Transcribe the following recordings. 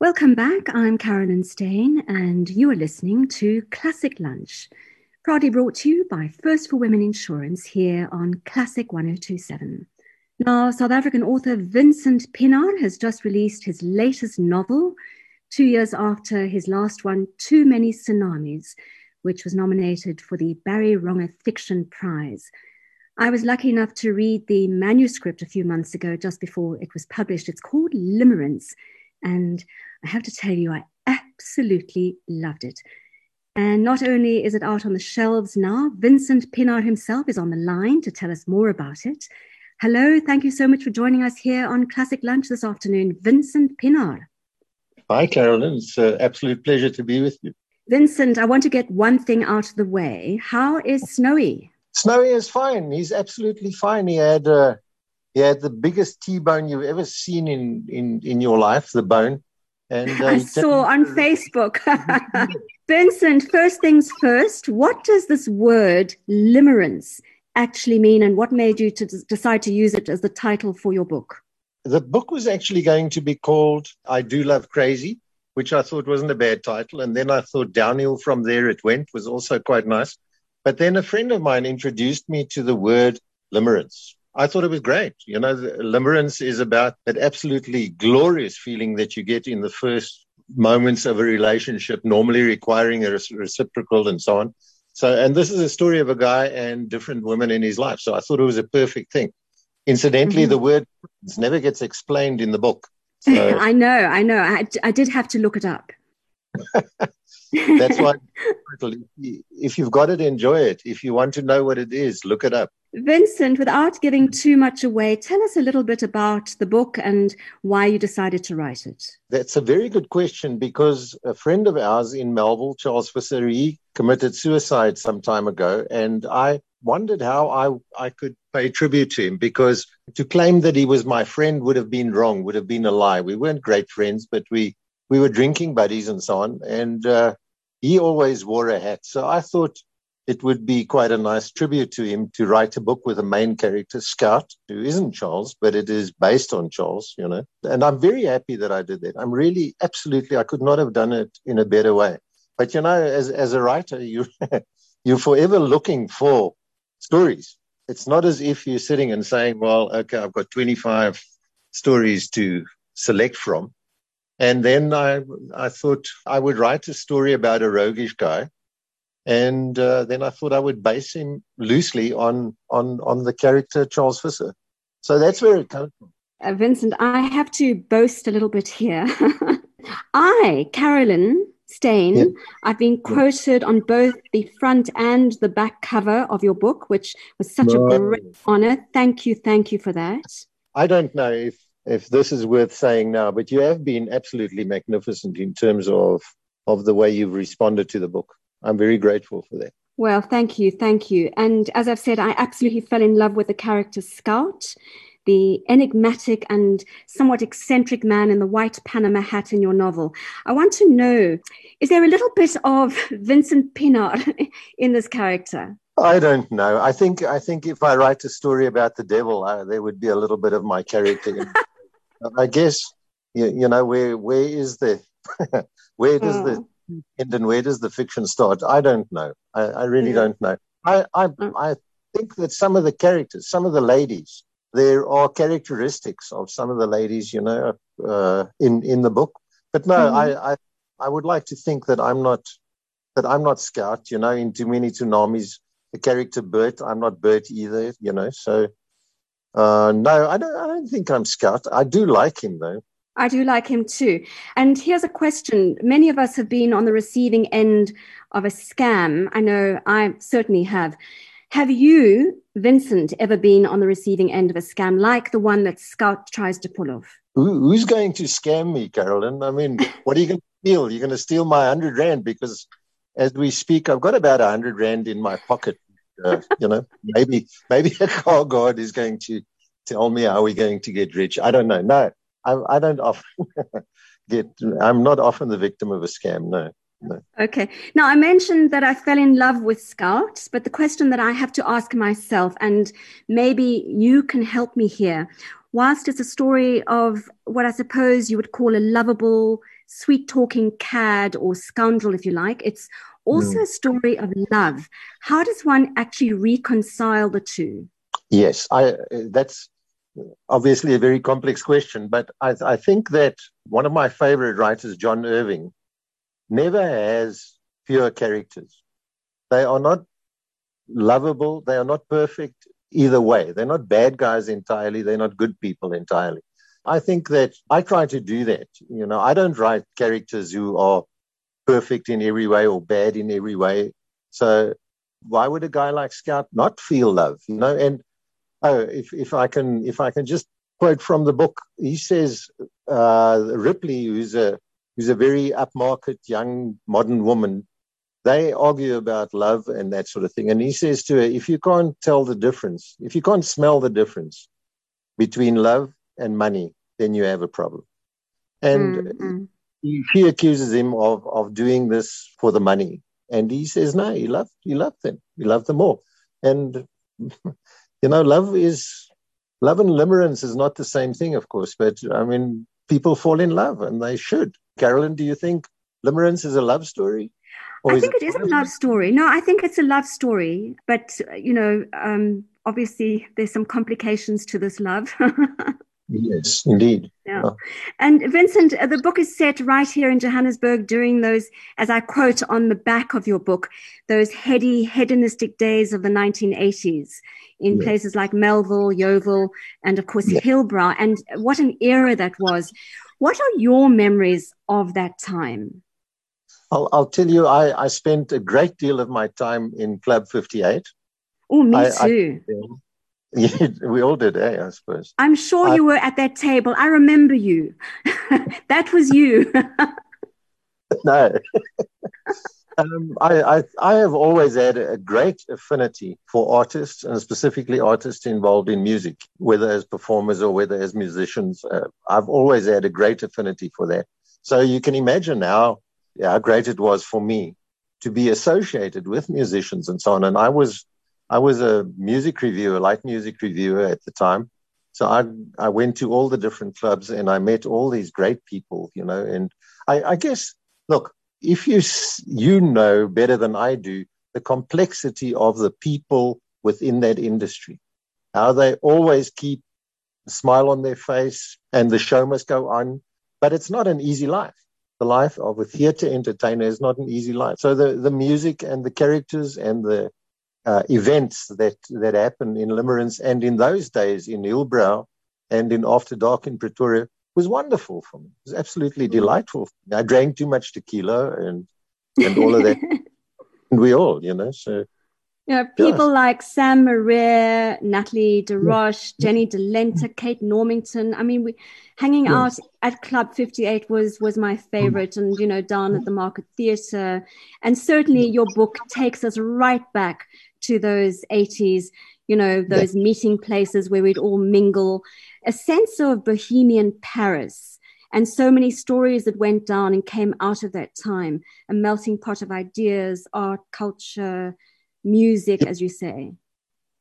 Welcome back. I'm Carolyn Steyn, and you are listening to Classic Lunch, proudly brought to you by First for Women Insurance here on Classic 1027. Now, South African author Vincent Pienaar has just released his latest novel, two years after his last one, Too Many Tsunamis, which was nominated for the Barry Ronge Fiction Prize. I was lucky enough to read the manuscript a few months ago, just before it was published. It's called Limerence, and I have to tell you, I absolutely loved it. And not only is it out on the shelves now, Vincent Pienaar himself is on the line to tell us more about it. Hello, thank you so much for joining us here on Classic Lunch this afternoon, Vincent Pienaar. Hi, Carolyn. It's an absolute pleasure to be with you. Vincent, I want to get one thing out of the way. How is Snowy? Snowy is fine. He's absolutely fine. He had uh, he had the biggest T-bone you've ever seen in in in your life, the bone. And I saw on Facebook. Vincent, first things first, what does this word limerence actually mean and what made you to decide to use it as the title for your book? The book was actually going to be called I Do Love Crazy, which I thought wasn't a bad title. And then I thought downhill from there it went was also quite nice. But then a friend of mine introduced me to the word limerence. I thought it was great. You know, limerence is about that absolutely glorious feeling that you get in the first moments of a relationship, normally requiring a reciprocal and so on. So, and this is a story of a guy and different women in his life. So I thought it was a perfect thing. Incidentally, mm-hmm. the word never gets explained in the book. So, I know, I know. I, I did have to look it up. That's why if you've got it, enjoy it. If you want to know what it is, look it up. Vincent, without giving too much away, tell us a little bit about the book and why you decided to write it. That's a very good question because a friend of ours in Melville, Charles Visser, he committed suicide some time ago. And I wondered how I, I could pay tribute to him because to claim that he was my friend would have been wrong, would have been a lie. We weren't great friends, but we, we were drinking buddies and so on. And uh, he always wore a hat. So I thought it would be quite a nice tribute to him to write a book with a main character, Scout, who isn't Charles, but it is based on Charles, you know. And I'm very happy that I did that. I'm really absolutely, I could not have done it in a better way. But you know, as as a writer, you you're forever looking for stories. It's not as if you're sitting and saying, Well, okay, I've got 25 stories to select from. And then I I thought I would write a story about a roguish guy and uh, then I thought I would base him loosely on on on the character Charles Visser. So that's where it comes from. Uh, Vincent, I have to boast a little bit here. I, Carolyn Steyn, yeah. I've been quoted yeah. on both the front and the back cover of your book, which was such no. a great honor. Thank you, thank you for that. I don't know if if this is worth saying now, but you have been absolutely magnificent in terms of of the way you've responded to the book. I'm very grateful for that. Well, thank you. Thank you. And as I've said, I absolutely fell in love with the character Scout, the enigmatic and somewhat eccentric man in the white Panama hat in your novel. I want to know is there a little bit of Vincent Pienaar in this character? I don't know. I think I think if I write a story about the devil, uh, there would be a little bit of my character. I guess you, you, know where where is the where does the end and where does the fiction start? I don't know. I, I really don't know. I, I, mm. I think that some of the characters, some of the ladies, there are characteristics of some of the ladies, you know, uh, in in the book. But no, mm-hmm. I, I I would like to think that I'm not that I'm not Scout. You know, in Too Many Tsunamis, the character Bert, I'm not Bert either. You know, so uh, no, I don't. I don't think I'm Scout. I do like him though. I do like him too. And here's a question. Many of us have been on the receiving end of a scam. I know I certainly have. Have you, Vincent, ever been on the receiving end of a scam like the one that Scout tries to pull off? Who's going to scam me, Carolyn? I mean, what are you going to steal? You're going to steal my 100 Rand because as we speak, I've got about 100 Rand in my pocket. Uh, you know, maybe maybe a car guard is going to tell me how we're going to get rich. I don't know. No, I, I don't often get, I'm not often the victim of a scam, no. No. Okay. Now, I mentioned that I fell in love with Scouts, but the question that I have to ask myself, and maybe you can help me here, whilst it's a story of what I suppose you would call a lovable, sweet talking cad or scoundrel, if you like. It's also mm. a story of love. How does one actually reconcile the two? Yes, I, that's obviously a very complex question, but I, I think that one of my favorite writers, John Irving, never has pure characters. They are not lovable, they are not perfect either way. They're not bad guys entirely, they're not good people entirely. I think that I try to do that. You know, I don't write characters who are perfect in every way or bad in every way. So why would a guy like Scout not feel love? You know, and oh, if if I can if I can just quote from the book, he says uh, Ripley, who's a who's a very upmarket young modern woman, they argue about love and that sort of thing. And he says to her, if you can't tell the difference, if you can't smell the difference between love and money, then you have a problem. And mm-hmm. she accuses him of, of doing this for the money. And he says, no, he loved, he loved them. He loved them all. And, you know, love is, love and limerence is not the same thing, of course, but I mean, people fall in love and they should. Carolyn, do you think limerence is a love story? I think it, it is a love story. No, I think it's a love story, but you know, um, obviously there's some complications to this love. Yes, indeed. Yeah. And Vincent, uh, the book is set right here in Johannesburg during those, as I quote on the back of your book, those heady, hedonistic days of the 1980s in yes. places like Melville, Yeoville, and of course yes. Hillbrow. And what an era that was. What are your memories of that time? I'll, I'll tell you, I, I spent a great deal of my time in Club 58. Oh, me I, too. I, Yeah, we all did, eh? I suppose. I'm sure I, you were at that table. I remember you. that was you. no. um, I, I, I have always had a great affinity for artists and specifically artists involved in music, whether as performers or whether as musicians. Uh, I've always had a great affinity for that. So you can imagine how, how great it was for me to be associated with musicians and so on. And I was I was a music reviewer, light music reviewer at the time. So I I went to all the different clubs and I met all these great people, you know. And I, I guess, look, if you you know better than I do the complexity of the people within that industry, how they always keep a smile on their face and the show must go on. But it's not an easy life. The life of a theater entertainer is not an easy life. So the, the music and the characters and the uh, events that, that happen in Limerence and in those days in Hillbrow and in After Dark in Pretoria was wonderful for me. It was absolutely mm. delightful. I drank too much tequila and, and all of that. and we all, you know, so. You know, people yeah. like Sam Marais, Natalie DeRoche, yeah. Jenny Delenta, mm. Kate Normington. I mean, we hanging yeah. out at Club 58 was was my favorite, and you know, down at the Market Theatre. And certainly your book takes us right back to those 80s, you know, those yeah. meeting places where we'd all mingle, a sense of bohemian Paris. And so many stories that went down and came out of that time, a melting pot of ideas, art, culture, music, as you say.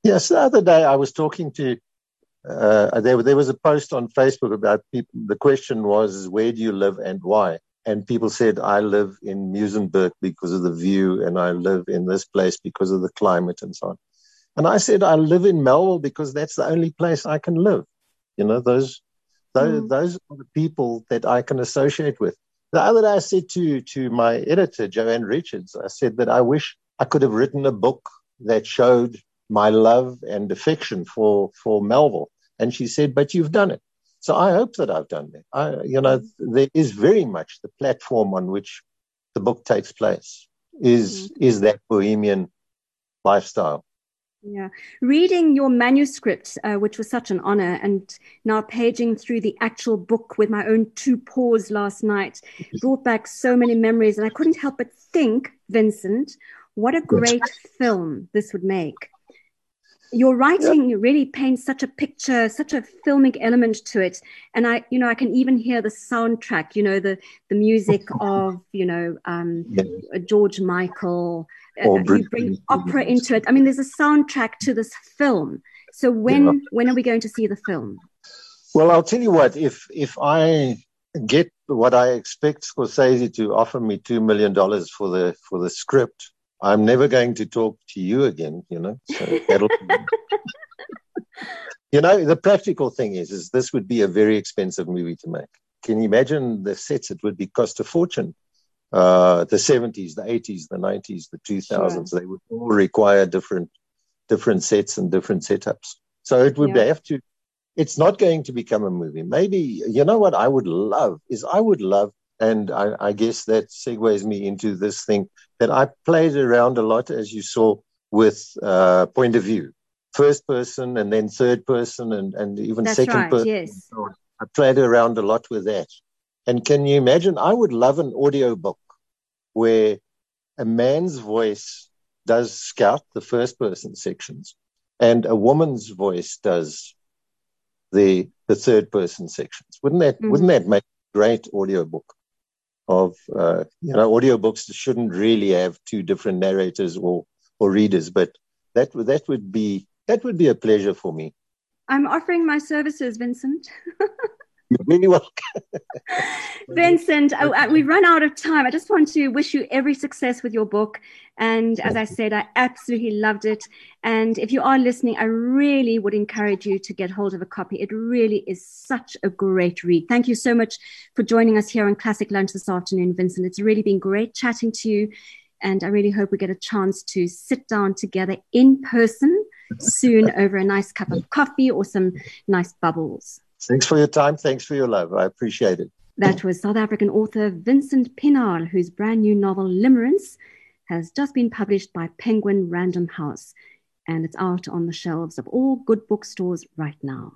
Yes, the other day I was talking to, uh, there, there was a post on Facebook about people. The question was, where do you live and why? And people said, I live in Muizenberg because of the view, and I live in this place because of the climate and so on. And I said, I live in Melville because that's the only place I can live. You know, those, those, mm. those are the people that I can associate with. The other day I said to, to my editor, Joanne Richards, I said that I wish I could have written a book that showed my love and affection for, for Melville. And she said, but you've done it. So I hope that I've done that. I, you know, there is very much the platform on which the book takes place is mm-hmm. is that bohemian lifestyle. Yeah, reading your manuscript, uh, which was such an honor, and now paging through the actual book with my own two paws last night brought back so many memories, and I couldn't help but think, Vincent, what a great film this would make your writing yep. really paints such a picture such a filmic element to it. And i you know i can even hear the soundtrack you know the the music of you know um, george michael. Uh, you bring opera into it. I mean there's a soundtrack to this film. So when yeah. when are we going to see the film? Well i'll tell you what if if i get what I expect Scorsese to offer me two million dollars for the for the script, I'm never going to talk to you again. You know, so that'll. you know, the practical thing is, is this would be a very expensive movie to make. Can you imagine the sets? It would be cost a fortune. Uh, the 70s, the 80s, the 90s, the 2000s, sure. they would all require different different sets and different setups. So it would yeah. have to it's not going to become a movie. Maybe, you know what I would love is I would love, and I, I, guess that segues me into this thing that I played around a lot, as you saw, with uh, point of view, first person and then third person and, and even That's second right, person. Yes. I played around a lot with that. And can you imagine? I would love an audio book where a man's voice does scout the first person sections and a woman's voice does the the third person sections. Wouldn't that mm-hmm. wouldn't that make a great audiobook of uh, you know audiobooks shouldn't really have two different narrators or or readers, but that that would be that would be a pleasure for me. I'm offering my services, Vincent. You're really welcome. Vincent, oh, uh, we've run out of time. I just want to wish you every success with your book. And as I said, I absolutely loved it. And if you are listening, I really would encourage you to get hold of a copy. It really is such a great read. Thank you so much for joining us here on Classic Lunch this afternoon, Vincent. It's really been great chatting to you. And I really hope we get a chance to sit down together in person soon over a nice cup of coffee or some nice bubbles. Thanks for your time. Thanks for your love. I appreciate it. That was South African author Vincent Pienaar, whose brand new novel Limerence has just been published by Penguin Random House, and it's out on the shelves of all good bookstores right now.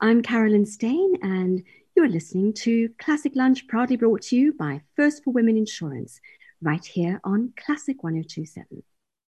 I'm Carolyn Steyn, and you're listening to Classic Lunch, proudly brought to you by First for Women Insurance, right here on Classic 1027.